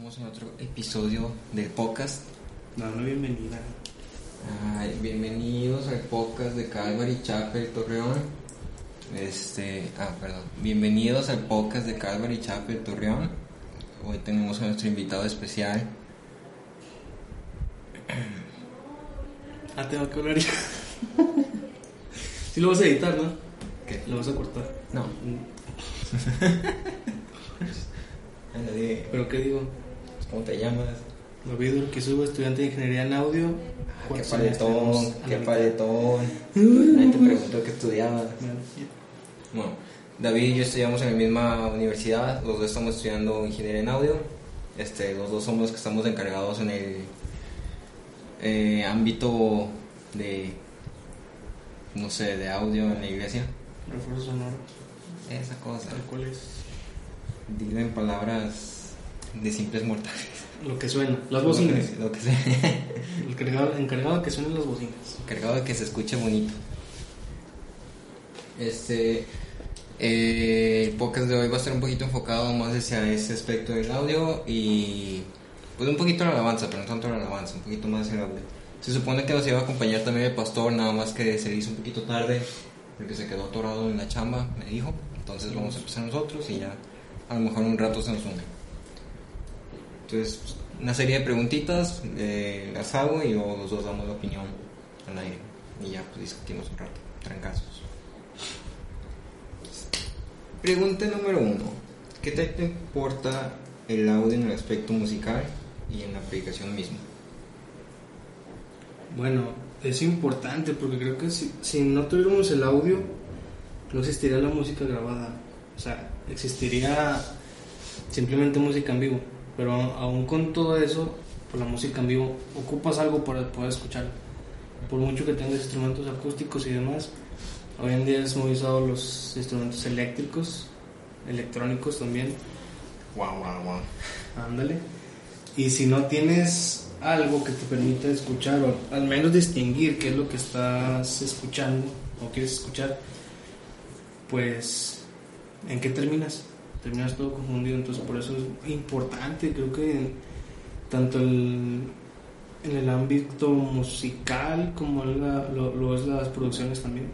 estamos en otro episodio del podcast. No, no bienvenida. Ay, bienvenidos al podcast de Calvary Chapel Torreón. Este, ah, perdón. Bienvenidos al podcast de Calvary Chapel Torreón. Hoy tenemos a nuestro invitado especial. Ah, tengo que hablar ya. sí lo vas a editar, ¿no? ¿Qué? Lo vas a cortar. No. Mm, ¿Pero qué digo? ¿Cómo te llamas? David Urquizuba, estudiante de Ingeniería en Audio. Ah, qué ¿Cuántos paletón, qué paletón. Nadie te preguntó qué estudiabas. Bueno, Bueno, David y yo estudiamos en la misma universidad, los dos estamos estudiando ingeniería en audio, este, los dos somos los que estamos encargados en el eh, ámbito de, no sé, de audio en la iglesia. Refuerzo sonoro. Esa cosa, ¿Cuál es? dilo en palabras de simples mortales. Lo que suena. Las bocinas. Lo que sea, El encargado, encargado de que suenen las bocinas. encargado de que se escuche bonito. Este, eh, el podcast de hoy va a estar un poquito enfocado más hacia ese aspecto del audio y pues un poquito la alabanza, pero no tanto la alabanza, un poquito más el audio. Se supone que nos iba a acompañar también el pastor, nada más que se hizo un poquito tarde porque se quedó atorado en la chamba, me dijo. Entonces vamos a empezar nosotros y ya a lo mejor un rato se nos une. Entonces, una serie de preguntitas las hago y luego los dos damos la opinión al aire y ya pues discutimos un rato, trancazos. Pregunta número uno. ¿Qué te importa el audio en el aspecto musical y en la predicación misma? Bueno, es importante porque creo que si, si no tuviéramos el audio, no existiría la música grabada. O sea, existiría simplemente música en vivo. Pero aún con todo eso, por la música en vivo, ocupas algo para poder escucharla. Por mucho que tengas instrumentos acústicos y demás, hoy en día es muy usado los instrumentos eléctricos, electrónicos también. Wow, wow, wow. Ándale. Y si no tienes algo que te permita escuchar o al menos distinguir qué es lo que estás escuchando o quieres escuchar, pues ¿en qué terminas? Terminas todo confundido, entonces por eso es importante, creo que tanto el- en el ámbito musical como la- lo, es las producciones también.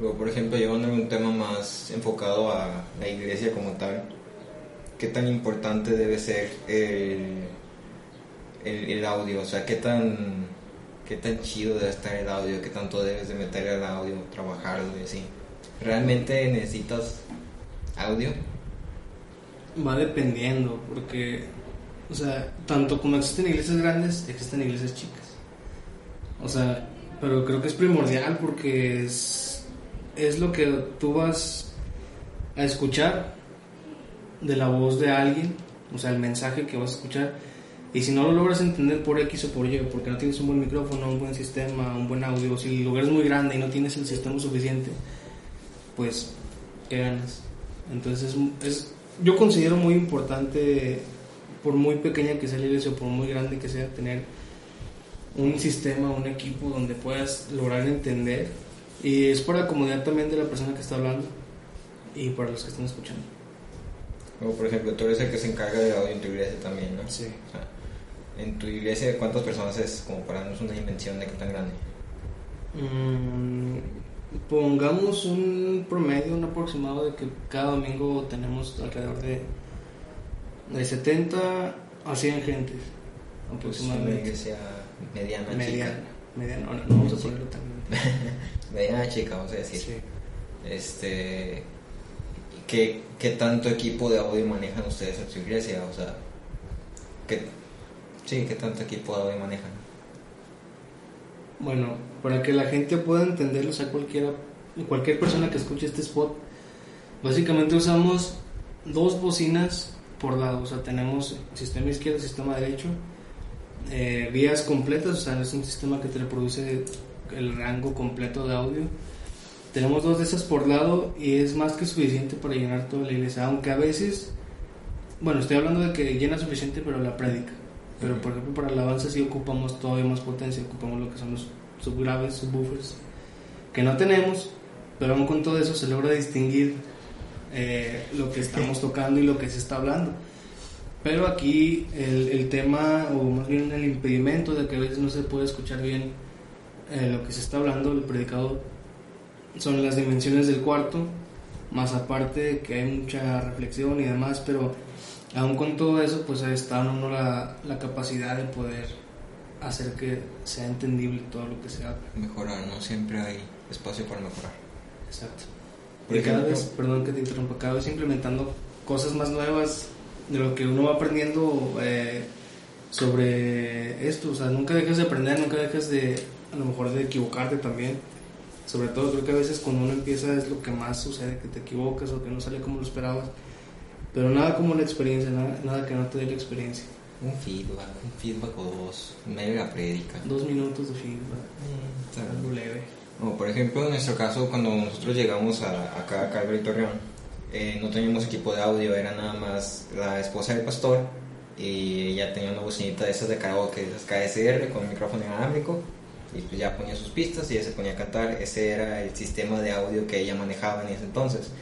Luego, por ejemplo, llevando un tema más enfocado a la iglesia como tal, ¿qué tan importante debe ser el, el, el audio? O sea, ¿qué tan, ¿qué tan chido debe estar el audio? ¿Qué tanto debes de meter al audio, trabajarlo y así? ¿Realmente necesitas audio? Va dependiendo, porque, o sea, tanto como existen iglesias grandes, existen iglesias chicas. O sea, pero creo que es primordial porque es, es lo que tú vas a escuchar de la voz de alguien, o sea, el mensaje que vas a escuchar. Y si no lo logras entender por X o por Y, porque no tienes un buen micrófono, un buen sistema, un buen audio, si el lugar es muy grande y no tienes el sistema suficiente, pues, ¿qué ganas? Entonces, es, es- yo considero muy importante, por muy pequeña que sea la iglesia o por muy grande que sea, tener un sistema, un equipo donde puedas lograr entender. Y es para la comodidad también de la persona que está hablando y para los que están escuchando. Luego, por ejemplo, tú eres el que se encarga del audio en tu iglesia también, ¿no? Sí. O sea, en tu iglesia, ¿cuántas personas es? Como para darnos una dimensión de qué tan grande. Mm, pongamos un promedio, un aproximado de que cada domingo tenemos alrededor de, de 70 a 100 gentes. Pues Aproximadamente. iglesia mediana, mediana. chica. Mediana, no, no vamos a ponerlo tan Mediana chica, vamos a decir. Sí. Este, ¿qué, ¿Qué tanto equipo de audio manejan ustedes en su iglesia? O sea, ¿qué, sí, ¿qué tanto equipo de audio manejan? Bueno, para que la gente pueda entenderlo, o sea, cualquiera, cualquier persona que escuche este spot, básicamente usamos dos bocinas por lado, o sea, tenemos sistema izquierdo, sistema derecho, eh, vías completas, o sea, es un sistema que te reproduce el rango completo de audio. Tenemos dos de esas por lado y es más que suficiente para llenar toda la iglesia, aunque a veces, bueno, estoy hablando de que llena suficiente, pero la prédica. Pero por ejemplo para alabanza sí ocupamos todavía más potencia, ocupamos lo que son los subgraves, subwoofers, que no tenemos, pero aún con todo eso se logra distinguir eh, lo que estamos tocando y lo que se está hablando. Pero aquí el, el tema, o más bien el impedimento de que a veces no se puede escuchar bien eh, lo que se está hablando, el predicado, son las dimensiones del cuarto, más aparte de que hay mucha reflexión y demás, pero aún con todo eso, pues está en uno la, la capacidad de poder hacer que sea entendible todo lo que se habla. Mejorar, ¿no? Siempre hay espacio para mejorar. Exacto. Por y cada ejemplo- vez, perdón que te interrumpa, cada vez implementando cosas más nuevas de lo que uno va aprendiendo eh, sobre esto. O sea, nunca dejas de aprender, nunca dejas de, a lo mejor, de equivocarte también. Sobre todo, creo que a veces cuando uno empieza es lo que más sucede, que te equivocas o que no sale como lo esperabas. Pero nada como la experiencia, nada, nada que no te dé la experiencia. Un feedback, un feedback o dos, la prédica. Dos minutos de feedback, Mm, está algo leve. O por ejemplo, en nuestro caso, cuando nosotros llegamos a, acá a Calvary Torreón, eh, no teníamos equipo de audio, era nada más la esposa del pastor y ella tenía una bocinita de esas de karaoke, de esas KSR con micrófono inalámbrico y pues ya ponía sus pistas y ella se ponía a cantar. Ese era el sistema de audio que ella manejaba en ese entonces.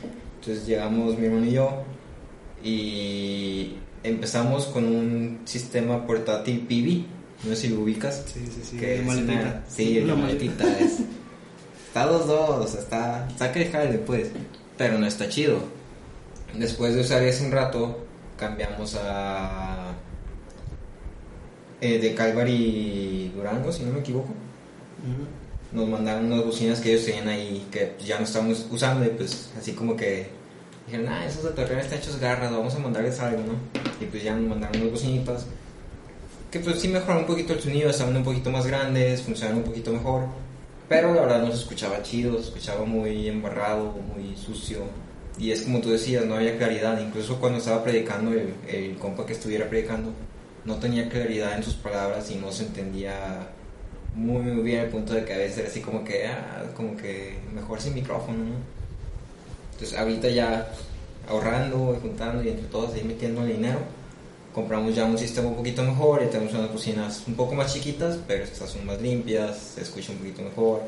Entonces llegamos mi hermano y yo y empezamos con un sistema portátil PV, no sé si lo ubicas. Sí, sí, sí. Que es maletita. una- sí, la Una maletita es. Está dos dos, está. Saca el jale pues. Pero no está chido. Después de usar ese un rato, cambiamos a. eh, de Calvary Durango, si no me equivoco. Nos mandaron unas bocinas que ellos tenían ahí que ya no estamos usando y pues así como que dijeron, ah, esos de Torreón están hechos garras, vamos a mandarles algo, ¿no? Y pues ya nos mandaron unas bocinitas que pues sí mejoraron un poquito el sonido, estaban un poquito más grandes, funcionaban un poquito mejor, pero la verdad no se escuchaba chido, se escuchaba muy embarrado, muy sucio. Y es como tú decías, no había claridad, incluso cuando estaba predicando el, el compa que estuviera predicando, no tenía claridad en sus palabras y no se entendía muy, muy bien al punto de que a veces era así como que, ah, como que mejor sin micrófono, ¿no? Entonces ahorita ya ahorrando y juntando y entre todos ahí metiendo dinero, compramos ya un sistema un poquito mejor, ya tenemos unas cocinas un poco más chiquitas, pero estas son más limpias, se escucha un poquito mejor,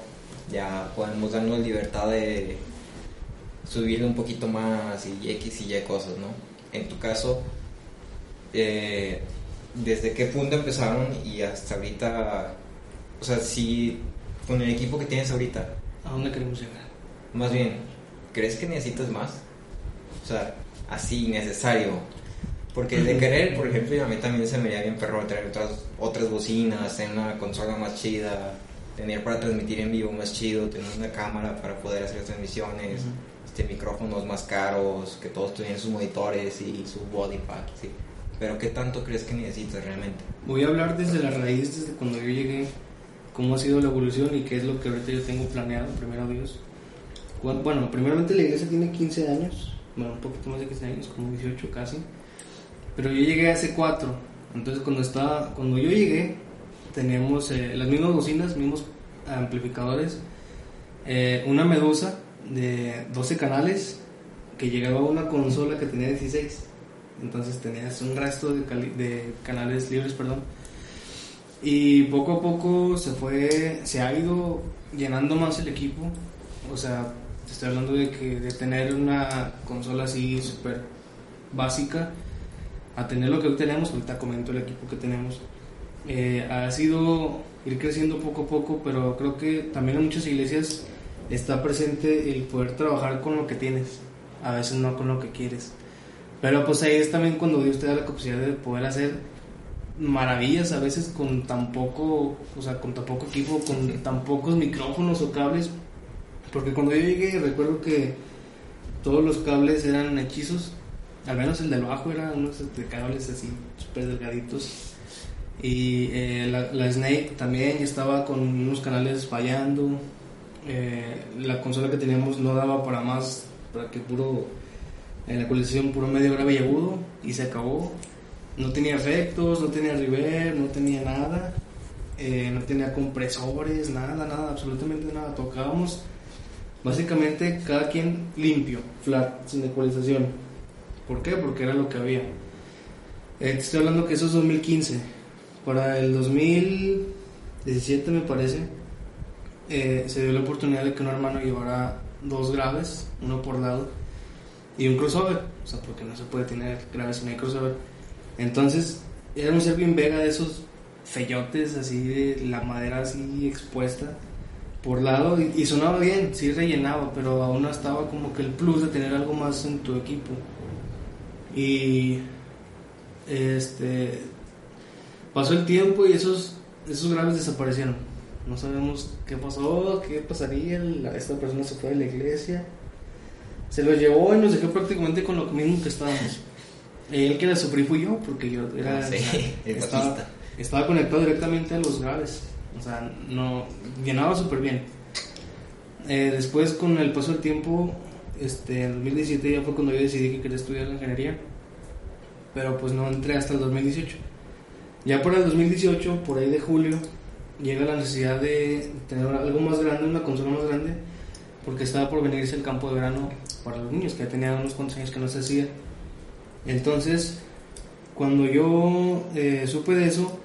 ya podemos darnos libertad de subirle un poquito más y X y Y cosas, ¿no? En tu caso, eh, ¿desde qué punto empezaron y hasta ahorita, o sea, si con el equipo que tienes ahorita, ¿A dónde queremos llegar? más bien, ¿crees que necesitas más? O sea, así, necesario. Porque de querer, por ejemplo, a mí también se me haría bien perro traer otras, otras bocinas, tener una consola más chida, tener para transmitir en vivo más chido, tener una cámara para poder hacer transmisiones, Ujú. este, micrófonos más caros, que todos tuvieran sus monitores y su body pack, sí. Pero ¿qué tanto crees que necesitas realmente? Voy a hablar desde la raíz, desde cuando yo llegué, cómo ha sido la evolución y qué es lo que ahorita yo tengo planeado, primero Dios. Bueno, primeramente la iglesia tiene 15 años, bueno, un poquito más de 15 años, como 18 casi. Pero yo llegué hace 4. Entonces cuando estaba, cuando yo llegué, teníamos eh, las mismas bocinas, mismos amplificadores, eh, una medusa de 12 canales que llegaba a una consola que tenía 16. Entonces tenías un resto de, de canales libres, perdón. Y poco a poco se fue, se ha ido llenando más el equipo. O sea, te estoy hablando de que de tener una consola así súper básica a tener lo que hoy tenemos, ahorita comento el equipo que tenemos. Eh, ha sido ir creciendo poco a poco, pero creo que también en muchas iglesias está presente el poder trabajar con lo que tienes, a veces no con lo que quieres. Pero pues ahí es también cuando Dios te da la capacidad de poder hacer maravillas a veces con tan poco, o sea, con tan poco equipo, con tan pocos micrófonos o cables. Porque cuando yo llegué recuerdo que todos los cables eran hechizos, al menos el del bajo era unos de cables así súper delgaditos. Y eh, la, Snake también estaba con unos canales fallando. Eh, la consola que teníamos no daba para más, para que puro, en la actualización puro medio grave y agudo, y se acabó. No tenía efectos, no tenía reverb, no tenía nada, eh, no tenía compresores, nada, nada, absolutamente nada. Tocábamos básicamente cada quien limpio, flat, sin ecualización. ¿Por qué? Porque era lo que había. Eh, estoy hablando que eso es 2015. Para el 2017 me parece, eh, se dio la oportunidad de que un hermano llevara dos graves, uno por lado, y un crossover. O sea, porque no se puede tener graves si no crossover. Entonces, era un Servin Vega de esos feyotes, así de la madera así expuesta por lado y, y sonaba bien, sí rellenaba, pero aún no estaba como que el plus de tener algo más en tu equipo. Y este pasó el tiempo y esos esos graves desaparecieron. No sabemos qué pasó, qué pasaría. la- esta persona se fue de la iglesia, se lo llevó y nos dejó prácticamente con lo mismo que estábamos. El que la sufrí fui yo, porque yo era, Ah, sí, estaba conectado directamente a los graves. Sea, no llenaba súper bien. Eh, después, con el paso del tiempo, este, en 2017 ya fue cuando yo decidí que quería estudiar ingeniería. Pero pues no entré hasta el 2018. Ya para el 2018, por ahí de julio, llega la necesidad de tener algo más grande, una consola más grande, porque estaba por venirse el campo de verano para los niños, que ya tenía unos cuantos años que no se hacía. Entonces, cuando yo eh, supe de eso,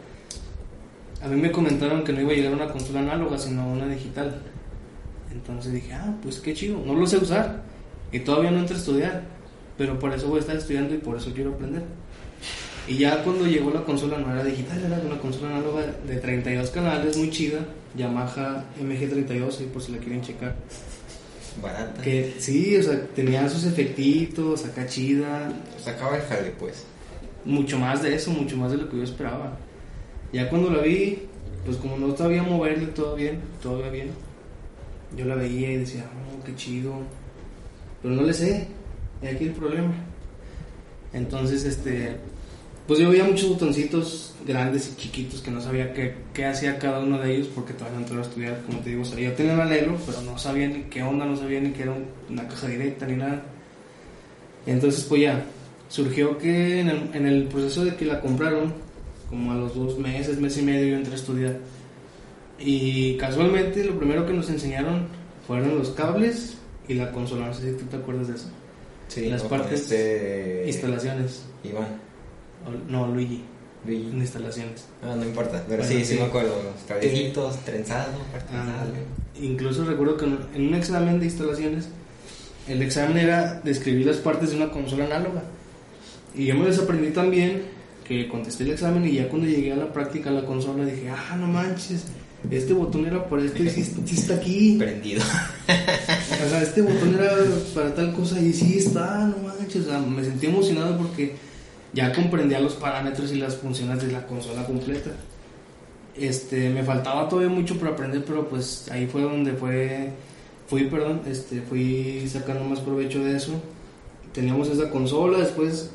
a mí me comentaron que no iba a llegar una consola análoga, sino una digital. Entonces dije, ah, pues qué chido, no lo sé usar. Y todavía no entré a estudiar, pero por eso voy a estar estudiando y por eso quiero aprender. Y ya cuando llegó la consola no era digital, era una consola análoga de 32 canales, muy chida, Yamaha MG32, ahí por si la quieren checar. Barata. Que sí, o sea, tenía sus efectitos, acá chida, Sacaba el jale, pues. mucho más de eso, mucho más de lo que yo esperaba. Ya cuando la vi, pues como no sabía moverle todo bien, todo iba bien, yo la veía y decía, oh, qué chido, pero no le sé, y aquí el problema. Entonces, este, pues yo veía muchos botoncitos grandes y chiquitos que no sabía qué, qué hacía cada uno de ellos porque todavía no entré a estudiar, como te digo, o sea, yo tenía anhelo, pero no sabía ni qué onda, no sabía ni que era un- una caja directa ni nada. Entonces, pues ya, surgió que en el proceso de que la compraron, como a los dos meses, mes y medio, yo entré a estudiar. Y casualmente lo primero que nos enseñaron fueron los cables y la consola. No sé si tú te acuerdas de eso. Sí, Las partes- Este... Instalaciones. Iván. O- no, Luigi. Luigi. En instalaciones. Ah, no importa. Pero Bueno, sí, sí, sí. me acuerdo. Los cablecitos, trenzado, Ah, trenzado. incluso recuerdo que en un examen de instalaciones, el examen era describir las partes de una consola análoga. Y yo me las aprendí tan bien que contesté el examen y ya cuando llegué a la práctica a la consola dije, ah, no manches, este botón era para esto y sí, sí está aquí. Prendido. O sea, este botón era para tal cosa y sí está, no manches. O sea, me sentí emocionado porque ya comprendía los parámetros y las funciones de la consola completa. Este, me faltaba todavía mucho por aprender, pero pues ahí fue donde fue, fui, perdón, este, fui sacando más provecho de eso. Teníamos esa consola, después,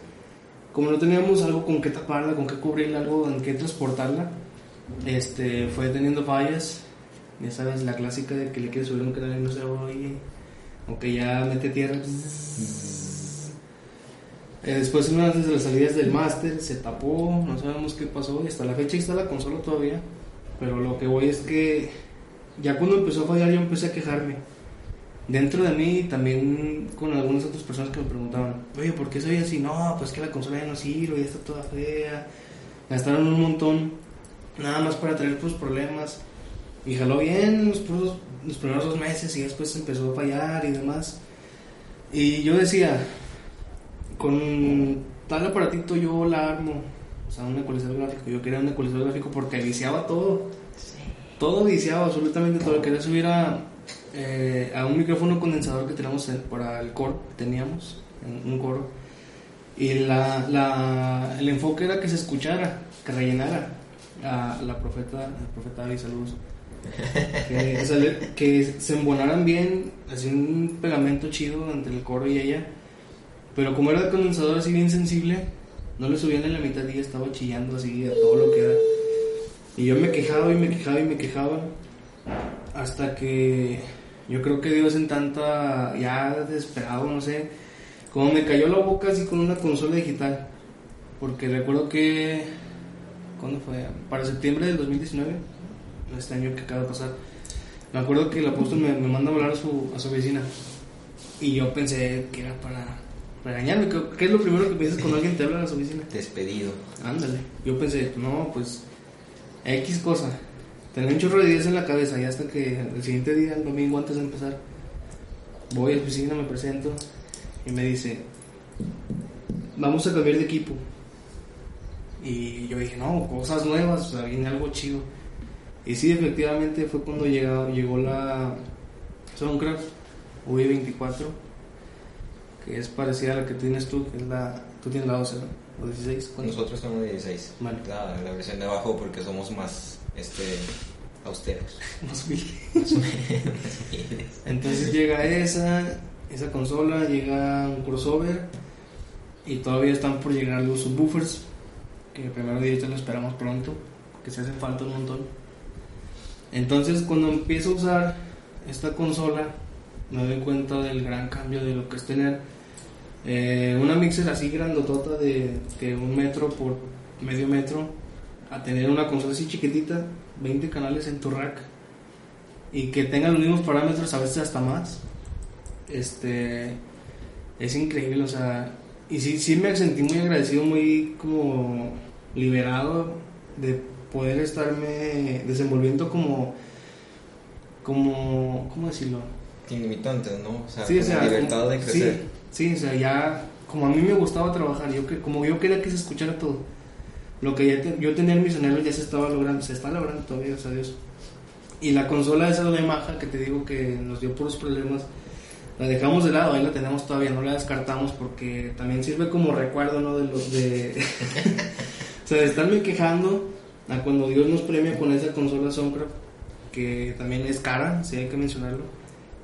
como no teníamos algo con qué taparla, con qué cubrirla, algo en qué transportarla, este, fue teniendo fallas. Ya sabes, la clásica de que le quieres subir un canal y no se oye, o que ya mete tierra. Eh, después, una de las salidas del máster, se tapó, no sabemos qué pasó, y hasta la fecha está la consola todavía. Pero lo que voy es que ya cuando empezó a fallar, yo empecé a quejarme. Dentro de mí, también con algunas otras personas que me preguntaban, oye, ¿por qué soy así? No, pues que la consola ya no sirve, ya está toda fea. Gastaron un montón, nada más para traer pues problemas. Y jaló bien los, puros- los primeros dos meses y después empezó a fallar y demás. Y yo decía, con tal aparatito yo la armo. O sea, un ecualizador gráfico. Yo quería un ecualizador gráfico porque viciaba todo. Todo viciaba, absolutamente todo. Quería subir a, eh, a un micrófono condensador que tenemos en- para el coro, teníamos, en un coro. Y la, la- el enfoque era que se escuchara, que rellenara a la profeta, el profeta David, saludos. Que, o sea, le- que se embonaran bien, así un pegamento chido entre el coro y ella. Pero como era de condensador así bien sensible, no le subían en la mitad y estaba chillando así a todo lo que era. Y yo me quejaba y me quejaba y me quejaba. Hasta que yo creo que Dios en tanta, ya desesperado, no sé, como me cayó la boca así con una consola digital. Porque recuerdo que, ¿cuándo fue? Para septiembre del 2019, este año que acaba de pasar. Me acuerdo que el apóstol me, me manda a hablar a su, a su vecina. Y yo pensé que era para regañarme. ¿Qué, qué es lo primero que piensas cuando alguien te habla a su vecina? Despedido. Ándale. Yo pensé, no, pues X cosa. Tenía un chorro de días en la cabeza y hasta que el siguiente día, el domingo antes de empezar, voy a la oficina, me presento y me dice, vamos a cambiar de equipo. Y yo dije, no, cosas nuevas, o sea, viene algo chido. Y sí, efectivamente fue cuando llegó, llegó la Soundcraft V24, que es parecida a la que tienes tú, que es la, tú tienes la 12, ¿no? O 16. ¿cuánto? Nosotros somos de 16. Vale. La, la versión de abajo porque somos más este, austeros. Más humilde. Más humildes. Entonces llega esa, esa consola, llega un crossover y todavía están por llegar los subwoofers, que primero de lo esperamos pronto, que se hacen falta un montón. Entonces cuando empiezo a usar esta consola, me doy cuenta del gran cambio de lo que es tener eh, una mixer así grandotota de que un metro por medio metro, a tener una consola así chiquitita, 20 canales en tu rack y que tenga los mismos parámetros, a veces hasta más. Este es increíble, o sea, y sí, sí me sentí muy agradecido, muy como liberado de poder estarme desenvolviendo como, como, ¿cómo decirlo? Sin limitantes, ¿no? O sea, Sí, o sea, libertad como- de crecer. Sí, sí, o sea, ya, como a mí me gustaba trabajar, yo que, como yo quería que se escuchara todo, lo que ya te- yo tenía en mis anhelos ya se estaba logrando, se está logrando todavía, gracias a Dios. Y la consola esa de Yamaha que te digo que nos dio puros problemas, la dejamos de lado, ahí la tenemos todavía, no la descartamos porque también sirve como recuerdo, ¿no? De los de... o sea, de estarme quejando a cuando Dios nos premia con esa consola Soundcraft, que también es cara, sí hay que mencionarlo.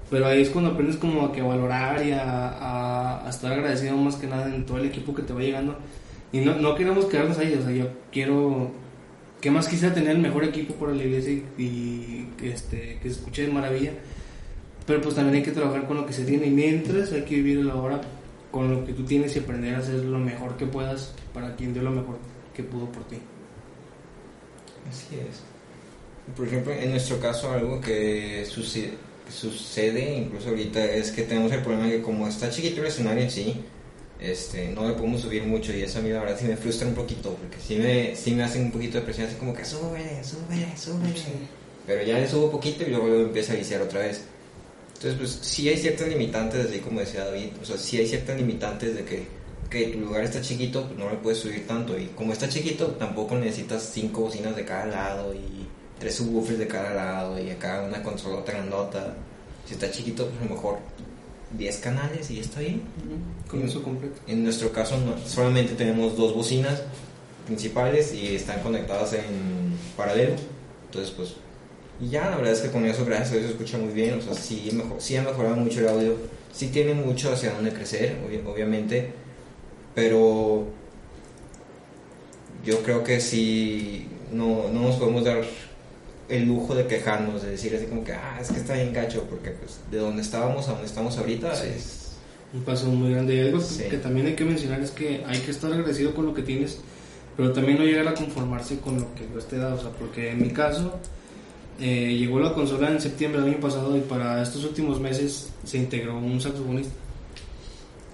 Pero ahí es cuando aprendes como a que valorar y a, a- a estar agradecido más que nada en todo el equipo que te va llegando. Y no, no queremos quedarnos ahí, o sea, yo quiero... ¿Qué más quisiera tener el mejor equipo para la iglesia y, y, este, que se escuche de maravilla? Pero pues también hay que trabajar con lo que se tiene y mientras hay que vivir el ahora con lo que tú tienes y aprender a hacer lo mejor que puedas para quien dio lo mejor que pudo por ti. Así es. Por ejemplo, en nuestro caso, algo que sucede, sucede incluso ahorita es que tenemos el problema de que como está chiquito el escenario en sí, este, no le podemos subir mucho y eso a mí la verdad sí me frustra un poquito porque sí me, sí me hacen un poquito de presión así como que súbele, súbele, súbele. Sí. Pero ya le subo poquito y luego, luego empieza a viciar otra vez. Entonces, pues sí hay ciertas limitantes, así como decía David, o sea, sí hay ciertas limitantes de que, que tu lugar está chiquito, pues no le puedes subir tanto. Y como está chiquito, tampoco necesitas cinco bocinas de cada lado y tres subwoofers de cada lado y acá una consola grandota. Si está chiquito, pues a lo mejor 10 canales y ya está bien. Con eso completo. En nuestro caso, no- solamente tenemos dos bocinas principales y están conectadas en paralelo. Entonces, pues, y ya, la verdad es que con eso, gracias a Dios, se escucha muy bien. O sea, sí, mejor, sí ha mejorado mucho el audio. Sí tiene mucho hacia dónde crecer, obvi- obviamente. Pero yo creo que sí, no, no nos podemos dar el lujo de quejarnos, de decir así como que, ah, es que está bien gacho, porque pues de donde estábamos a donde estamos ahorita Sí. es... Un paso muy grande. Y algo Sí. que también hay que mencionar es que hay que estar agradecido con lo que tienes, pero también no llegar a conformarse con lo que Dios te da. O sea, porque en mi caso, eh, llegó la consola en septiembre del año pasado y para estos últimos meses se integró un saxofonista.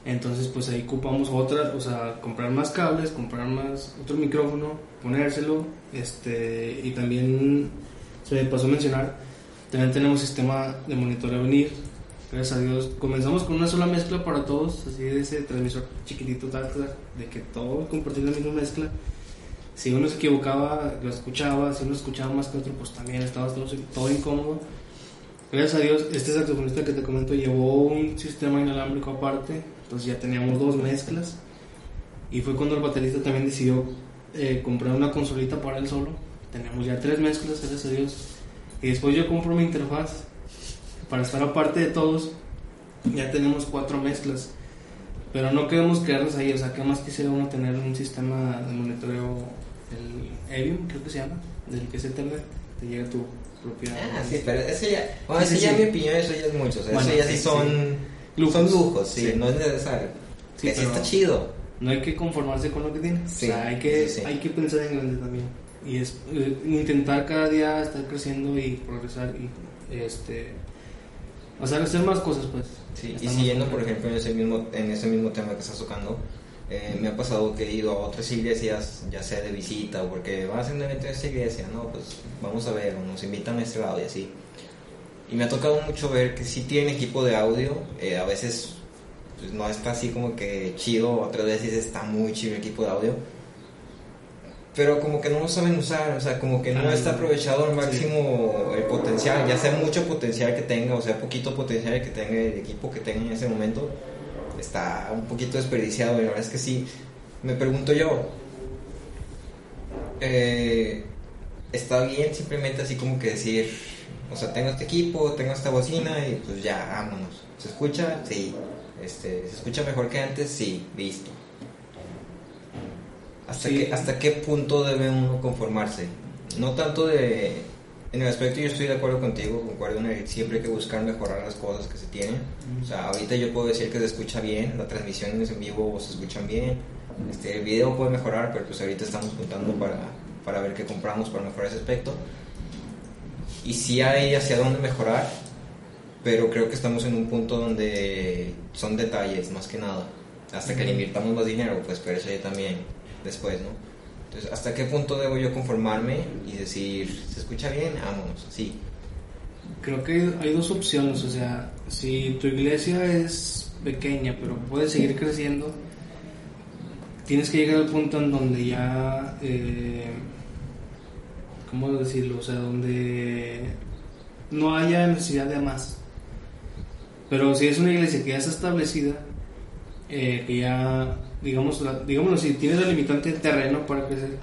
Entonces, pues ahí ocupamos otra, o sea, comprar más cables, comprar más otro micrófono, ponérselo, este, y también se pasó a mencionar, también tenemos sistema de monitoreo venir, gracias a Dios. Comenzamos con una sola mezcla para todos, así de ese transmisor chiquitito, tal, de que todos compartir la misma mezcla. Si uno se equivocaba, lo escuchaba, si uno escuchaba más que otro, pues también estaba todo, todo incómodo. Gracias a Dios, este saxofonista que te comento llevó un sistema inalámbrico aparte, entonces ya teníamos dos mezclas. Y fue cuando el baterista también decidió eh, comprar una consolita para él solo. Tenemos ya tres mezclas, gracias a Dios. Y después yo compro mi interfaz para estar aparte de todos. Ya tenemos cuatro mezclas. Pero no queremos quedarnos ahí, o sea, que más quisiera uno tener un sistema de monitoreo, el Evium, creo que se llama, del que es Ethernet, te llega tu propia. Ah, sí, pero eso ya, bueno, eso sí, ya sí. mi opinión, eso ya es mucho, o sea, Bueno, eso ya sí, sí, son Lujos. son lujos, sí, no es necesario. Que sí está chido. No hay que conformarse con lo que tienes. O sea, hay que, hay que pensar en grande también. Y es eh, intentar cada día estar creciendo y progresar y este. O sea, hacer más cosas, pues. Sí, y siguiendo, por ejemplo, en ese mismo, en ese mismo tema que estás tocando, eh, me ha pasado que he ido a otras iglesias, ya sea de visita o porque va a un evento en esta iglesia, no, pues vamos a ver, o nos invitan a este lado y así. Y me ha tocado mucho ver que sí tienen equipo de audio, eh, a veces pues, no está así como que chido, otras veces está muy chido el equipo de audio. Pero como que no lo saben usar, o sea, como que no Ah, está aprovechado al sí. máximo el potencial, ya sea mucho potencial que tenga, o sea, poquito potencial que tenga el equipo que tenga en ese momento, está un poquito desperdiciado y la verdad es que sí, me pregunto yo, eh, está bien simplemente así como que decir, o sea, tengo este equipo, tengo esta bocina y pues ya, vámonos. ¿Se escucha? Sí. Este, ¿Se escucha mejor que antes? Sí, listo. ¿Hasta, Sí. qué, ¿Hasta qué punto debe uno conformarse? No tanto de... En el aspecto yo estoy de acuerdo contigo, concuerdo en el siempre hay que buscar mejorar las cosas que se tienen. O sea, ahorita yo puedo decir que se escucha bien, las transmisiones en vivo se escuchan bien, este, el video puede mejorar, pero pues ahorita estamos juntando para, para ver qué compramos para mejorar ese aspecto. Y sí hay hacia dónde mejorar, pero creo que estamos en un punto donde son detalles más que nada. Hasta que le invirtamos más dinero, pues pero eso ya también después, ¿no? Entonces, ¿hasta qué punto debo yo conformarme y decir, ¿se escucha bien? Vámonos, sí. Creo que hay dos opciones, o sea, si tu iglesia es pequeña pero puede seguir creciendo, tienes que llegar al punto en donde ya, eh, ¿cómo decirlo? O sea, donde no haya necesidad de más. Pero si es una iglesia que ya está establecida, eh, que ya, digamos, la- digámoslo, si tienes la limitante del terreno para crecer,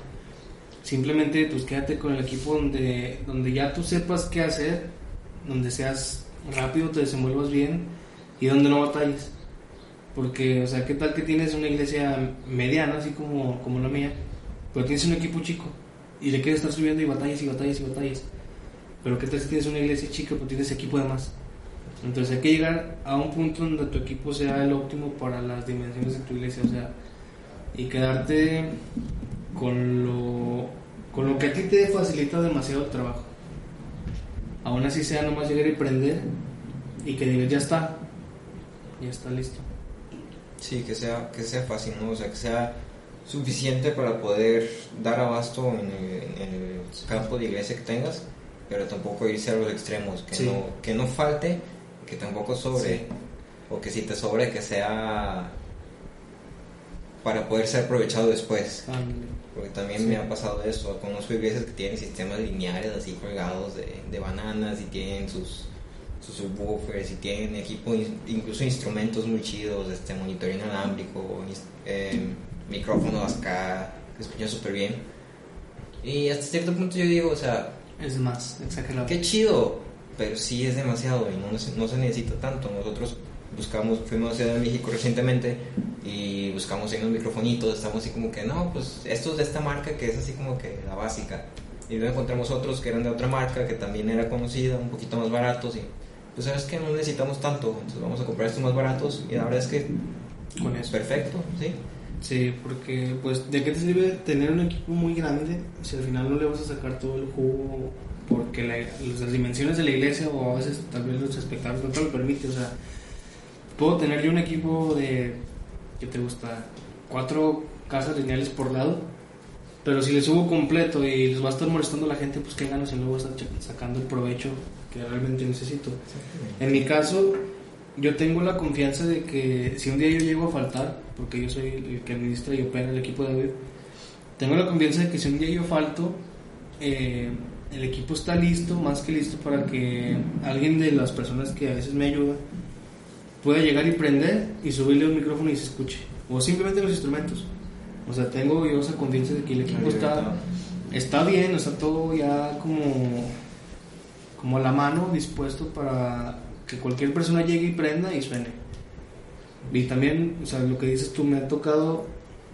simplemente pues quédate con el equipo donde, donde ya tú sepas qué hacer, donde seas rápido, te desenvuelvas bien y donde no batalles. Porque, o sea, ¿qué tal que tienes una iglesia mediana, así como, como la mía, pero tienes un equipo chico y le quieres estar subiendo y batallas y batallas y batallas? Pero ¿qué tal si tienes una iglesia chica, pero tienes equipo de más? Entonces hay que llegar a un punto donde tu equipo sea el óptimo para las dimensiones de tu iglesia, o sea, y quedarte con lo, con lo que a ti te facilita demasiado el trabajo. Aún así sea nomás llegar y prender y que digas, ya está, ya está listo. Sí, que sea, que sea fácil, ¿no? O sea, que sea suficiente para poder dar abasto en el, en el campo de iglesia que tengas, pero tampoco irse a los extremos, que, Sí. no, que no falte, que tampoco sobre, Sí. o que si te sobre, que sea para poder ser aprovechado después. Porque también Sí. me ha pasado eso. Conozco iglesias que tienen sistemas lineares así colgados de, de bananas y tienen sus, sus subwoofers y tienen equipo, in- incluso instrumentos muy chidos, este monitoreo inalámbrico, eh, micrófonos acá que escuchan súper bien. Y hasta cierto punto yo digo, o sea, Es más, exagerado. qué chido, pero sí es demasiado y no, se- no se necesita tanto. Nosotros buscamos, fuimos a Ciudad de México recientemente y buscamos ahí unos microfonitos, estamos así como que, no, pues estos de esta marca que es así como que la básica. Y luego encontramos otros que eran de otra marca que también era conocida, un poquito más baratos y pues sabes que no necesitamos tanto, entonces vamos a comprar estos más baratos y la verdad es que con es eso. perfecto, ¿sí? Sí, porque pues de qué te sirve tener un equipo muy grande si al final no le vas a sacar todo el jugo porque la- las dimensiones de la iglesia o a veces tal vez los espectáculos no te lo permite, o sea, puedo tener yo un equipo de ¿qué te gusta? Cuatro casas lineales por lado, pero si le subo completo y les va a estar molestando a la gente, pues qué ganas si no voy a estar sacando el provecho que realmente necesito. En mi caso, yo tengo la confianza de que si un día yo llego a faltar, porque yo soy el que administra y opera el equipo de David, tengo la confianza de que si un día yo falto, eh, el equipo está listo, más que listo para que alguien de las personas que a veces me ayuda pueda llegar y prender y subirle un micrófono y se escuche. O simplemente los instrumentos. O sea, tengo yo esa confianza de que el equipo está, está bien, está todo ya como, como a la mano, dispuesto para que cualquier persona llegue y prenda y suene. Y también, o sea, lo que dices tú, me ha tocado,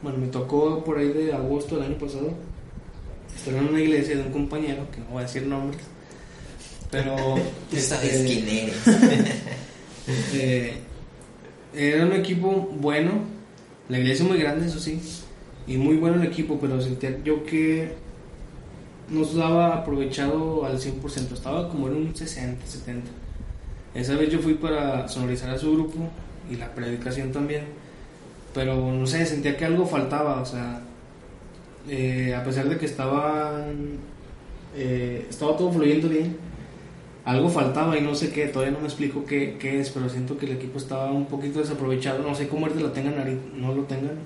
bueno, me tocó por ahí de agosto del año pasado, estar en una iglesia de un compañero, que no voy a decir nombres, pero... ¿Sabes este, quién eres? eh, era un equipo bueno, la iglesia muy grande, eso sí, y muy bueno el equipo, pero sentía yo que no estaba aprovechado al 100%, estaba como en un 60, 70. Esa vez yo fui para sonorizar a su grupo y la predicación también, pero no sé, sentía que algo faltaba, o sea, eh, a pesar de que estaban, eh, estaba todo fluyendo bien, algo faltaba y no sé qué, todavía no me explico qué, qué es, pero siento que el equipo estaba un poquito desaprovechado, no sé cómo ahorita lo tengan ahorita, no lo tengan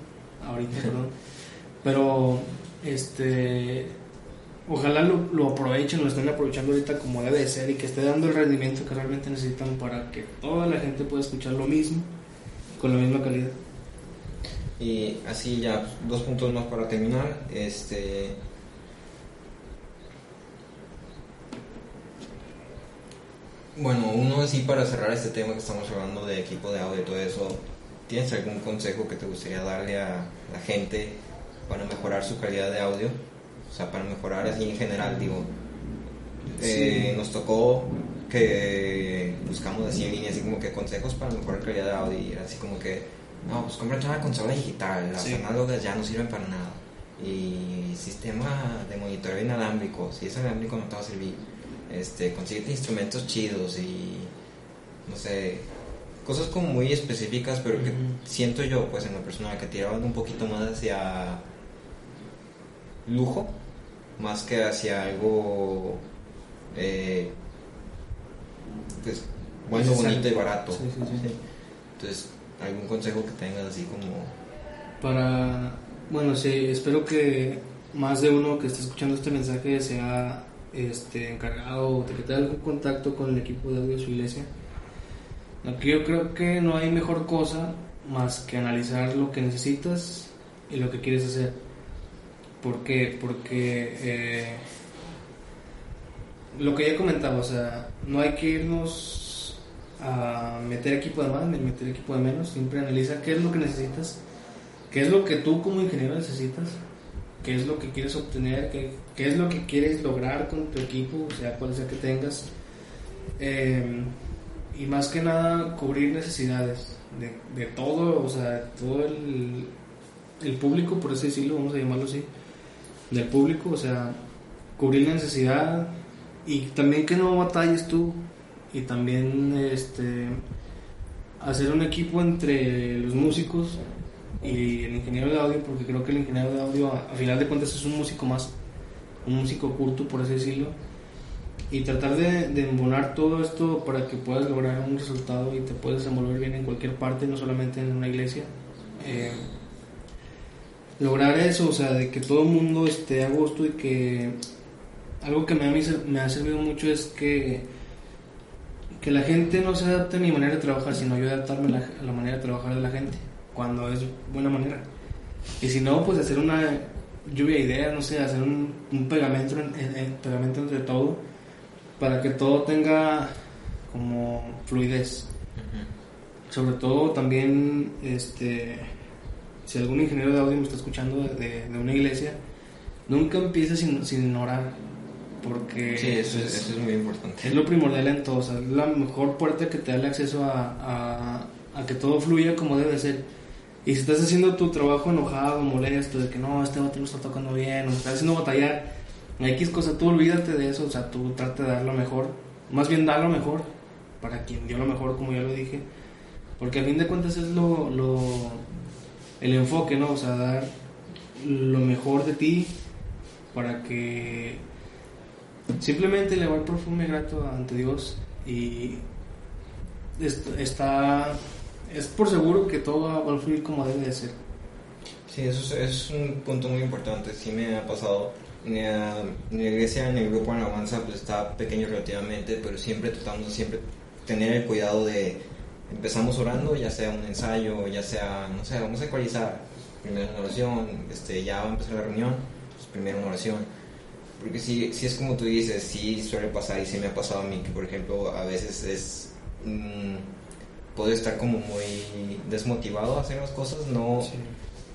ahorita, perdón, pero este ojalá lo, lo, aprovechen, lo estén aprovechando ahorita como debe de ser y que esté dando el rendimiento que realmente necesitan para que toda la gente pueda escuchar lo mismo con la misma calidad. Y así ya, dos puntos más para terminar. Este. Bueno, uno así para cerrar este tema que estamos hablando de equipo de audio y todo eso, ¿tienes algún consejo que te gustaría darle a la gente para mejorar su calidad de audio? O sea, para mejorar así en general, digo. Eh, nos tocó que buscamos así en línea, así como que consejos para mejorar calidad de audio y así como que, no, pues cómprate una consola digital, las análogas ya no sirven para nada. Y sistema de monitoreo inalámbrico, si es inalámbrico no te va a servir. Este, consíguete instrumentos chidos y no sé, cosas como muy específicas, pero que siento yo, pues en la persona que tiraban un poquito más hacia lujo más que hacia algo eh, pues bueno, bonito y barato. Entonces, algún consejo que tengas así como para bueno, sí, espero que más de uno que esté escuchando este mensaje sea este encargado de que tenga algún contacto con el equipo de audio de su iglesia. Aquí yo creo que no hay mejor cosa más que analizar lo que necesitas y lo que quieres hacer ¿Por qué? Porque eh, lo que ya comentaba, o sea, no hay que irnos a meter equipo de más ni meter equipo de menos, siempre analiza qué es lo que necesitas, qué es lo que tú como ingeniero necesitas, qué es lo que quieres obtener, qué, qué es lo que quieres lograr con tu equipo, o sea, cual sea que tengas. Eh, y más que nada cubrir necesidades de, de todo, o sea, todo el, el público, por así decirlo, vamos a llamarlo así del público, o sea, cubrir la necesidad y también que no batalles tú y también este hacer un equipo entre los músicos y el ingeniero de audio, porque creo que el ingeniero de audio a, final de cuentas es un músico más, un músico culto, por así decirlo, y tratar de, de, embonar todo esto para que puedas lograr un resultado y te puedas desenvolver bien en cualquier parte, no solamente en una iglesia. Eh, lograr eso, o sea, de que todo el mundo esté a gusto y que algo que me, me ha servido mucho es que que la gente no se adapte a mi manera de trabajar, sino yo adaptarme a la, manera de trabajar de la gente, cuando es buena manera. Y si no, pues hacer una lluvia de ideas, no sé, hacer un, pegamento, pegamento entre todo, para que todo tenga como fluidez. Sobre todo también, este, si algún ingeniero de audio me está escuchando de, de una iglesia, nunca empieces sin, sin orar. Porque sí, eso es, eso es, muy importante. Es lo primordial en todo. O sea, es la mejor puerta que te da el acceso a, a, a, que todo fluya como debe ser. Y si estás haciendo tu trabajo enojado, molesto, de que no, este otro lo está tocando bien, o estás haciendo batallar, X cosa, tú olvídate de eso. O sea, tú trata de dar lo mejor. Más bien dar lo mejor para quien dio lo mejor, como ya lo dije. Porque a fin de cuentas es lo, lo el enfoque, ¿no? O sea, dar lo mejor de ti para que simplemente le el perfume grato ante Dios y está es por seguro que todo va a fluir como debe de ser. Sí, eso es, un punto muy importante, sí me ha pasado. Mi, mi iglesia en el grupo en alabanza pues está pequeño relativamente, pero siempre tratamos de siempre tener el cuidado de empezamos orando, ya sea un ensayo, ya sea, no sé, vamos a ecualizar. Primero una oración, este, ya va a empezar la reunión, pues primero una oración. Porque si, si es como tú dices, sí suele pasar y sí me ha pasado a mí, que por ejemplo a veces es... Mmm, puedo estar como muy desmotivado a hacer las cosas, no,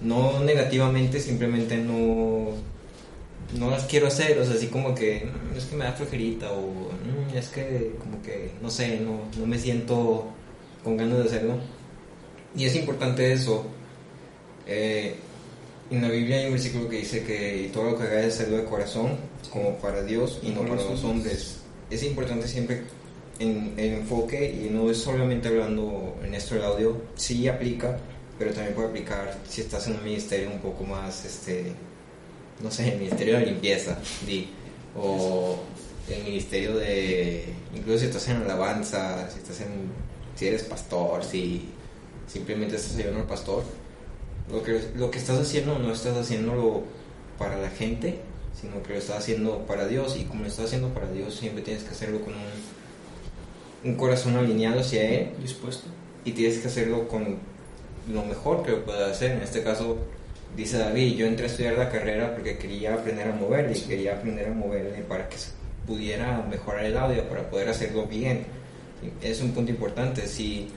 no negativamente, simplemente no, no las quiero hacer, o sea, así como que mm, es que me da flojerita o mm, es que como que, no sé, no, no me siento con ganas de hacerlo. Y es importante eso. Eh, en la Biblia hay un versículo que dice que todo lo que hagáis hacerlo de corazón, como para Dios y no para los hombres. Es importante siempre en el enfoque y no es solamente hablando en esto del audio, sí aplica, pero también puede aplicar si estás en un ministerio un poco más, este, no sé, el ministerio de limpieza, di, o el ministerio de, incluso si estás en alabanza, si estás en si eres pastor, si simplemente estás ayudando al pastor, lo que, lo que estás haciendo no estás haciéndolo para la gente, sino que lo estás haciendo para Dios y como lo estás haciendo para Dios siempre tienes que hacerlo con un, un corazón alineado hacia Él Dispuesto. y tienes que hacerlo con lo mejor que lo puedas hacer. En este caso, dice David, yo entré a estudiar la carrera porque quería aprender a moverle y quería aprender a moverle para que pudiera mejorar el audio, para poder hacerlo bien. Es un punto importante. Si,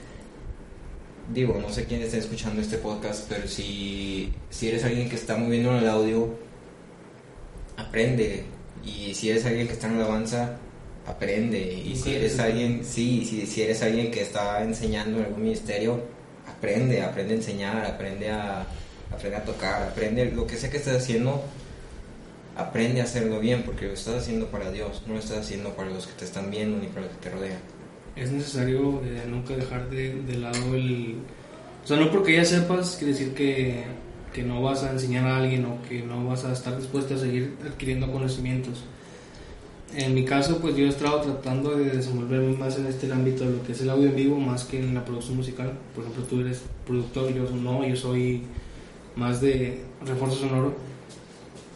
digo, no sé quién está escuchando este podcast, pero si, si eres alguien que está moviendo el audio, aprende. Y si eres alguien que está en alabanza, aprende. Y si eres alguien, sí, si, si eres alguien que está enseñando en algún ministerio, aprende, aprende a enseñar, aprende a, aprende a tocar, aprende lo que sea que estés haciendo, aprende a hacerlo bien, porque lo estás haciendo para Dios, no lo estás haciendo para los que te están viendo ni para los que te rodean. Es necesario eh, nunca dejar de, de lado el... O sea, no porque ya sepas, quiere decir que, que no vas a enseñar a alguien o que no vas a estar dispuesto a seguir adquiriendo conocimientos. En mi caso, pues yo he estado tratando de desenvolverme más en este ámbito de lo que es el audio en vivo, más que en la producción musical. Por ejemplo, tú eres productor, yo no, yo soy más de refuerzo sonoro.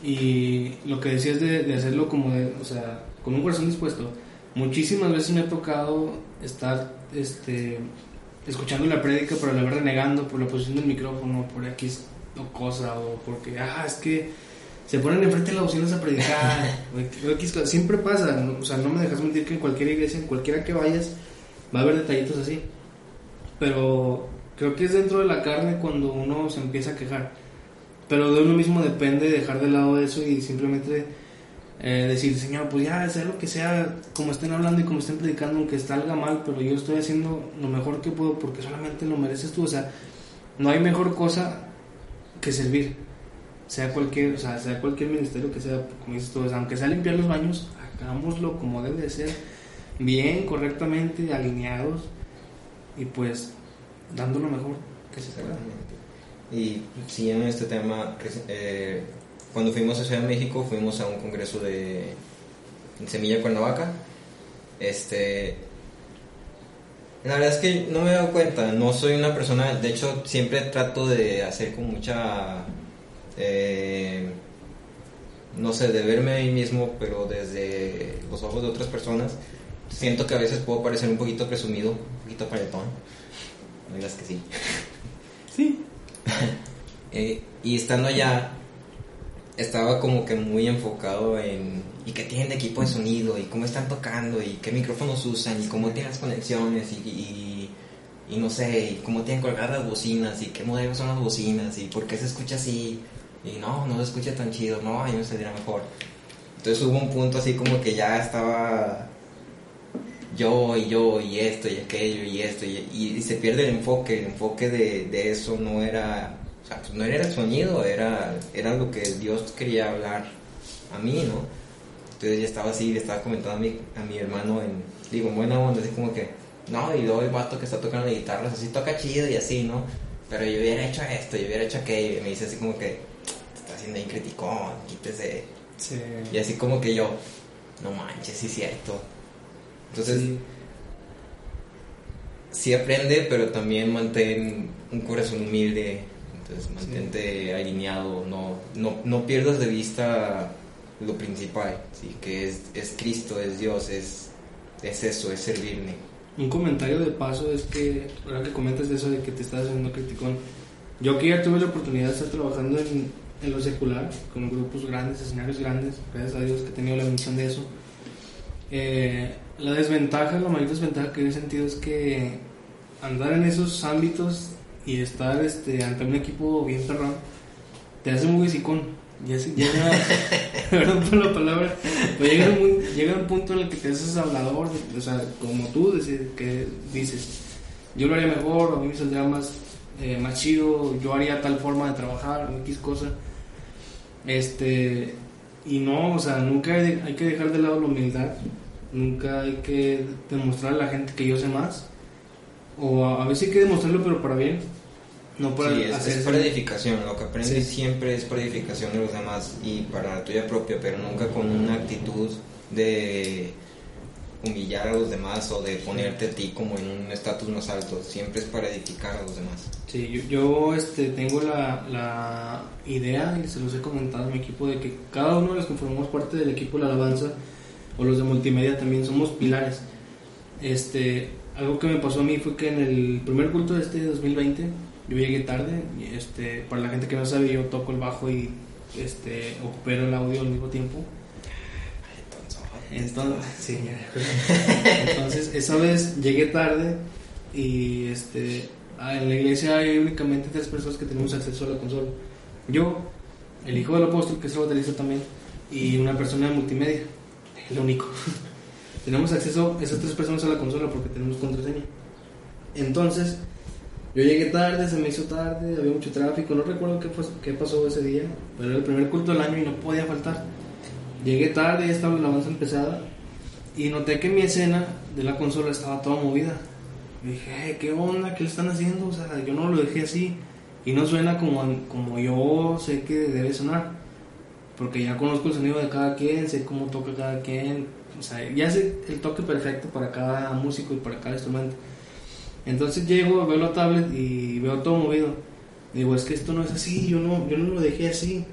Y lo que decías de, de hacerlo como de, o sea, con un corazón dispuesto. Muchísimas veces me ha tocado estar este, escuchando la prédica, pero la vez renegando por la posición del micrófono, por X o cosa, o porque, ah, es que se ponen enfrente de las bocinas a predicar, o X cosa. Siempre pasa, ¿no? o sea, no me dejas mentir que en cualquier iglesia, en cualquiera que vayas, va a haber detallitos así. Pero creo que es dentro de la carne cuando uno se empieza a quejar. Pero de uno mismo depende dejar de lado eso y simplemente eh, decir, Señor, pues ya, sea lo que sea, como estén hablando y como estén predicando, aunque salga mal, pero yo estoy haciendo lo mejor que puedo porque solamente lo mereces tú. O sea, no hay mejor cosa que servir. Sea cualquier, o sea, sea cualquier ministerio que sea, como dices tú, o sea, aunque sea limpiar los baños, hagámoslo como debe de ser, bien, correctamente, alineados y pues dando lo mejor que se pueda. Y siguiendo en este tema, eh, cuando fuimos a Ciudad de México, fuimos a un congreso de Semilla Cuernavaca. Este, la verdad es que no me he dado cuenta, no soy una persona, de hecho siempre trato de hacer con mucha, eh, no sé, de verme a mí mismo, pero desde los ojos de otras personas. Siento que a veces puedo parecer un poquito presumido, un poquito paletón. No digas que sí. Sí. Eh, y estando allá, estaba como que muy enfocado en y qué tienen de equipo de sonido y cómo están tocando y qué micrófonos usan y cómo tienen las conexiones y, y, y no sé, y cómo tienen colgadas las bocinas y qué modelos son las bocinas y por qué se escucha así y no, no se escucha tan chido, no, a mí me saldría mejor. Entonces hubo un punto así como que ya estaba yo y yo y esto y aquello y esto y, y se pierde el enfoque, el enfoque de, de eso no era o sea, pues no era el sonido, era, era lo que Dios quería hablar a mí, ¿no? Entonces ya estaba así, le estaba comentando a mi, a mi hermano en, digo, en buena onda, así como que, no, y luego el vato que está tocando la guitarra, así toca chido y así, ¿no? Pero yo hubiera hecho esto, yo hubiera hecho aquello, y me dice así como que, te está haciendo ahí criticón, quítese. Sí. Y así como que yo, no manches, sí es cierto. Entonces, Sí. sí aprende, pero también mantén un corazón humilde. Entonces, mantente alineado, no, no, no pierdas de vista lo principal, ¿sí? que es, es Cristo, es Dios, es, es eso, es servirme. Un comentario de paso es que, ahora que comentas de eso de que te estás haciendo criticón, yo que ya tuve la oportunidad de estar trabajando en, en lo secular, con grupos grandes, escenarios grandes, gracias a Dios que he tenido la bendición de eso. Eh, la desventaja, la mayor desventaja que he sentido es que andar en esos ámbitos y estar este, ante un equipo bien perrón te hace muy hocicón. Ya llega, perdón por la palabra, llega, un punto en el que te haces hablador, o sea, como tú decir, que dices, yo lo haría mejor, a mí me saldría más, eh, más chido, yo haría tal forma de trabajar, X cosa. Este, y no, o sea, nunca hay, hay que dejar de lado la humildad, nunca hay que demostrar a la gente que yo sé más, o a, a veces hay que demostrarlo, pero para bien, no para Sí, es, hacer es para edificación, lo que aprendes Sí. siempre es para edificación de los demás y para la tuya propia, pero nunca con una actitud de humillar a los demás o de ponerte a ti como en un estatus más alto, siempre es para edificar a los demás. Sí, yo, yo este, tengo la, la idea, y se los he comentado a mi equipo, de que cada uno de los que formamos parte del equipo de la alabanza, o los de multimedia también, somos pilares. Este, algo que me pasó a mí fue que en el primer culto de este 2020, yo llegué tarde, este, para la gente que no sabe, yo toco el bajo y este, opero el audio al mismo tiempo. Entonces, sí. Entonces, esa vez llegué tarde y este, ah, en la iglesia hay únicamente tres personas que tenemos acceso a la consola. Yo, el hijo del apóstol, que es el baterista también, y una persona de multimedia, el único. tenemos acceso esas tres personas a la consola porque tenemos contraseña. Entonces, yo llegué tarde, se me hizo tarde, había mucho tráfico, no recuerdo qué, fue- qué pasó ese día, pero era el primer culto del año y no podía faltar. Llegué tarde, ya estaba la alabanza empezada y noté que mi escena de la consola estaba toda movida. Y dije, "Ay, ¿qué onda? ¿Qué le están haciendo? O sea, yo no lo dejé así y no suena como, como yo sé que debe sonar. Porque ya conozco el sonido de cada quien, sé cómo toca cada quien, o sea, ya sé el toque perfecto para cada músico y para cada instrumento. Entonces llego, veo la tablet y veo todo movido. Digo, es que esto no es así, yo no, yo no lo dejé así.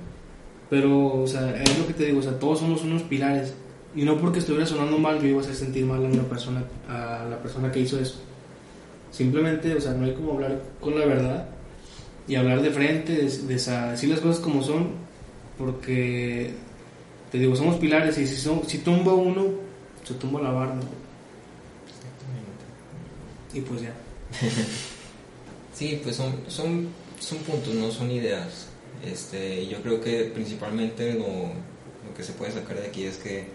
Pero, o sea, es lo que te digo, o sea, todos somos unos pilares. Y no porque estuviera sonando mal, yo iba a hacer sentir mal a una persona, a la persona que hizo eso. Simplemente, o sea, no hay como hablar con la verdad y hablar de frente, de, de esa- decir las cosas como son, porque te digo, somos pilares y si, son, si tumba uno, se tumba la barda. Y pues ya. Sí, pues son, son, son puntos, no son ideas. Este, yo creo que principalmente lo, lo que se puede sacar de aquí es que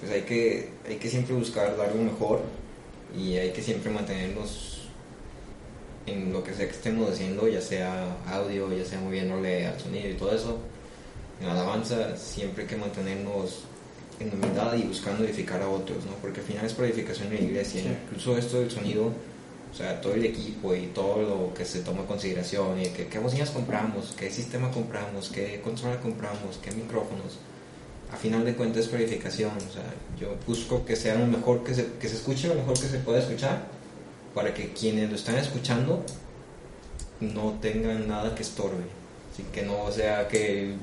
pues hay que, hay que siempre buscar dar lo mejor y hay que siempre mantenernos en lo que sea que estemos haciendo, ya sea audio, ya sea moviéndole al sonido y todo eso. En alabanza siempre hay que mantenernos en humildad y buscando edificar a otros, ¿no? Porque al final es para edificación de la iglesia. Sí. Incluso esto del sonido, o sea, todo el equipo y todo lo que se toma en consideración, y que, qué bocinas compramos, qué sistema compramos, qué consola compramos, qué micrófonos. A final de cuentas es para edificación, o sea, yo busco que sea lo mejor, que se, que se escuche lo mejor que se pueda escuchar, para que quienes lo están escuchando no tengan nada que estorbe. Así que no sea que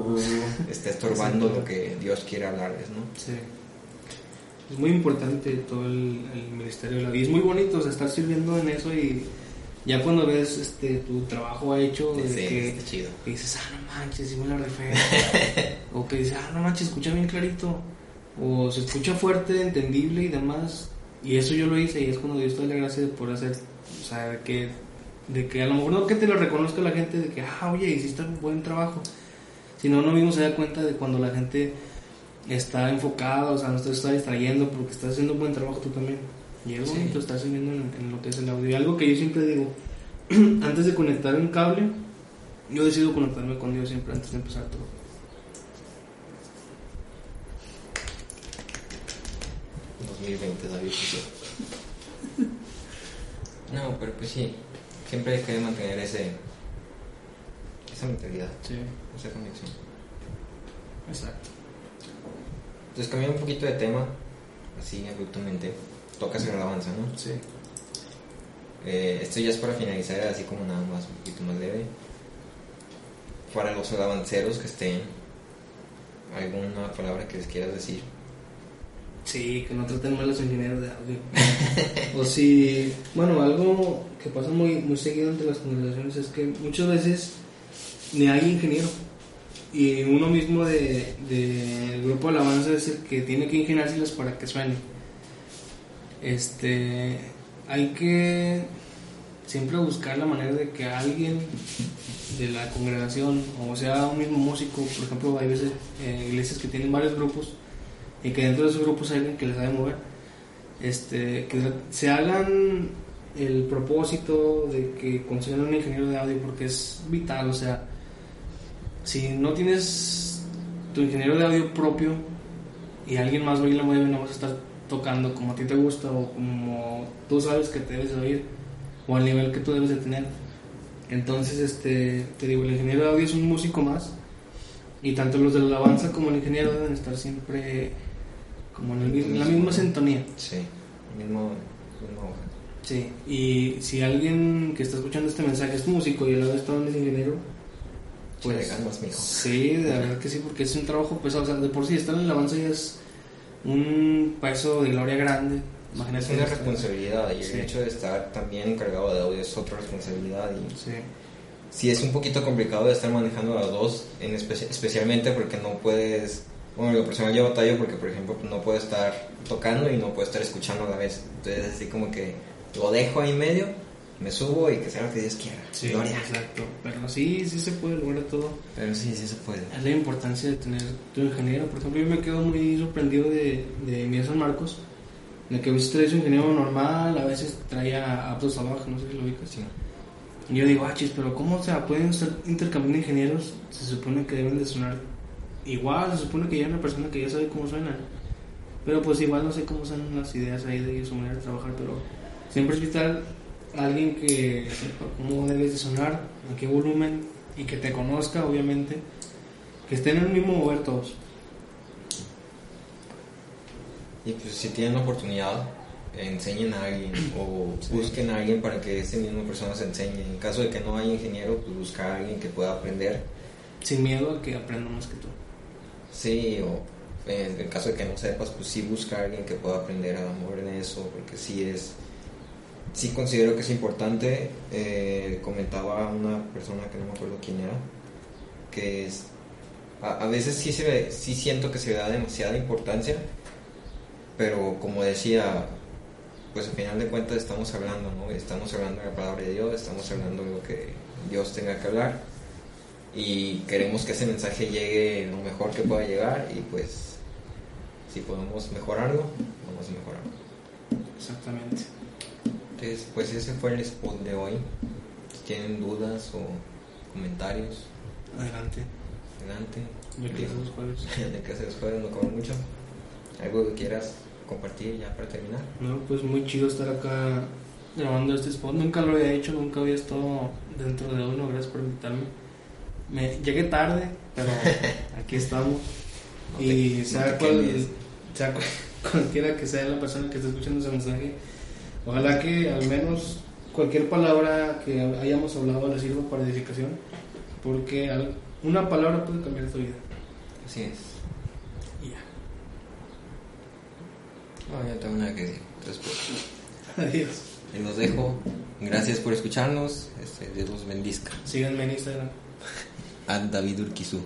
esté estorbando lo que Dios quiere hablarles, ¿no? Sí. Es muy importante todo el, el ministerio de la vida. Es muy bonito o sea, estar sirviendo en eso y ya cuando ves este, tu trabajo hecho, de Sí, que, está chido. que dices, ah, no manches, sí me la rifé. o que dices, ah, no manches, escucha bien clarito. O se escucha fuerte, entendible y demás. Y eso yo lo hice y es cuando Dios te da la gracia poder hacer, o sea, de que, de que a lo mejor no que te lo reconozca la gente, de que, ah, oye, hiciste un buen trabajo. Sino uno mismo se da cuenta de cuando la gente está enfocada, o sea, no te está distrayendo porque estás haciendo un buen trabajo tú también. Y es Sí. bonito estar en, en lo que es el audio. Y algo que yo siempre digo, antes de conectar un cable, yo decido conectarme con Dios siempre antes de empezar todo. 2020, David. sí. No, pero pues sí, siempre hay que mantener ese, esa mentalidad, Sí, esa conexión. exacto. Entonces, cambiando un poquito de tema, así abruptamente, tocas en alabanza, ¿no? Sí. Eh, esto ya es para finalizar, así como nada más, un poquito más leve. Para los alabanceros que estén, ¿alguna palabra que les quieras decir? Sí, que no traten mal a los ingenieros de audio. o si, bueno, algo que pasa muy, muy seguido entre las congregaciones es que muchas veces ni hay ingeniero. Y uno mismo del de, del grupo de alabanza es el que tiene que ingeniárselas para que suene. Este, hay que siempre buscar la manera de que alguien de la congregación, o sea, un mismo músico, por ejemplo, hay veces eh, iglesias que tienen varios grupos y que dentro de esos grupos hay alguien que les sabe mover, este, que se hagan el propósito de que consigan un ingeniero de audio porque es vital, o sea, si no tienes tu ingeniero de audio propio y alguien más hoy la mueve, no vas a estar tocando como a ti te gusta o como tú sabes que te debes de oír o al nivel que tú debes de tener. Entonces, este, te digo, el ingeniero de audio es un músico más y tanto los de la alabanza como el ingeniero deben estar siempre como en, el en la misma sintonía. Sí, mismo. Sí, y si alguien que está escuchando este mensaje es músico y a la vez también es ingeniero, Pues pues ganas, mijo. sí, de verdad que sí, porque es un trabajo pesado. O sea, de por sí estar en la alabanza ya es un peso de gloria grande. Es Imagínate. una estar- responsabilidad y Sí. el hecho de estar también encargado de audio es otra responsabilidad y Sí, sí es un poquito complicado de estar manejando las dos, en espe- especialmente porque no puedes, bueno, lo personal yo batallo porque por ejemplo no puedo estar tocando y no puedo estar escuchando a la vez, entonces así como que lo dejo ahí en medio, me subo y que sea lo que Dios quiera, sí, gloria. exacto. Pero sí, sí se puede lograr todo. Pero sí, sí se puede. Es la importancia de tener tu ingeniero. Por ejemplo, yo me quedo muy sorprendido de, de mi San Marcos, de que a veces su ingeniero normal, a veces traía aptos abajo, no sé si lo ubicas. Sí. Y yo digo, ah, chis, pero ¿cómo o sea, pueden estar intercambiando ingenieros? Se supone que deben de sonar igual, se supone que ya hay una persona que ya sabe cómo suenan. Pero pues igual no sé cómo son las ideas ahí de su manera de trabajar, pero siempre es vital alguien que sepa cómo debes de sonar, a qué volumen y que te conozca, obviamente. Que estén en el mismo mover todos. Y pues si tienen la oportunidad, enseñen a alguien o Sí. busquen a alguien para que esa misma persona se enseñe. En caso de que no haya ingeniero, pues buscar a alguien que pueda aprender. Sin miedo a que aprenda más que tú. Sí, o en el caso de que no sepas, pues sí buscar a alguien que pueda aprender a amor en eso, porque sí es, sí considero que es importante. Eh, comentaba una persona que no me acuerdo quién era, que a veces sí, se ve- sí siento que se le da demasiada importancia, pero como decía, pues al final de cuentas estamos hablando, ¿no? Estamos hablando de la palabra de Dios, estamos hablando de lo que Dios tenga que hablar y queremos que ese mensaje llegue lo mejor que pueda llegar y pues si podemos mejorarlo, vamos a mejorarlo. Exactamente. Entonces, pues ese fue el spot de hoy. Si tienen dudas o comentarios, Adelante. adelante. Yo que los jueves. De que se los jueves no como mucho. Algo que quieras compartir ya para terminar. No, pues muy chido estar acá grabando este spot. Nunca lo había hecho, nunca había estado dentro de uno. Gracias por invitarme. Me llegué tarde, pero aquí estamos. No te- y no sea, te cual- quemes. sea cual- cualquiera que sea la persona que esté escuchando ese mensaje, ojalá que al menos cualquier palabra que hayamos hablado le sirva para edificación, porque una palabra puede cambiar tu vida. Así es. Y ya. No, ya tengo nada que decir. Entonces, pues, Adiós. ahí los dejo. Gracias por escucharnos. Este, Dios los bendizca. Síganme en Instagram. David Urquizu.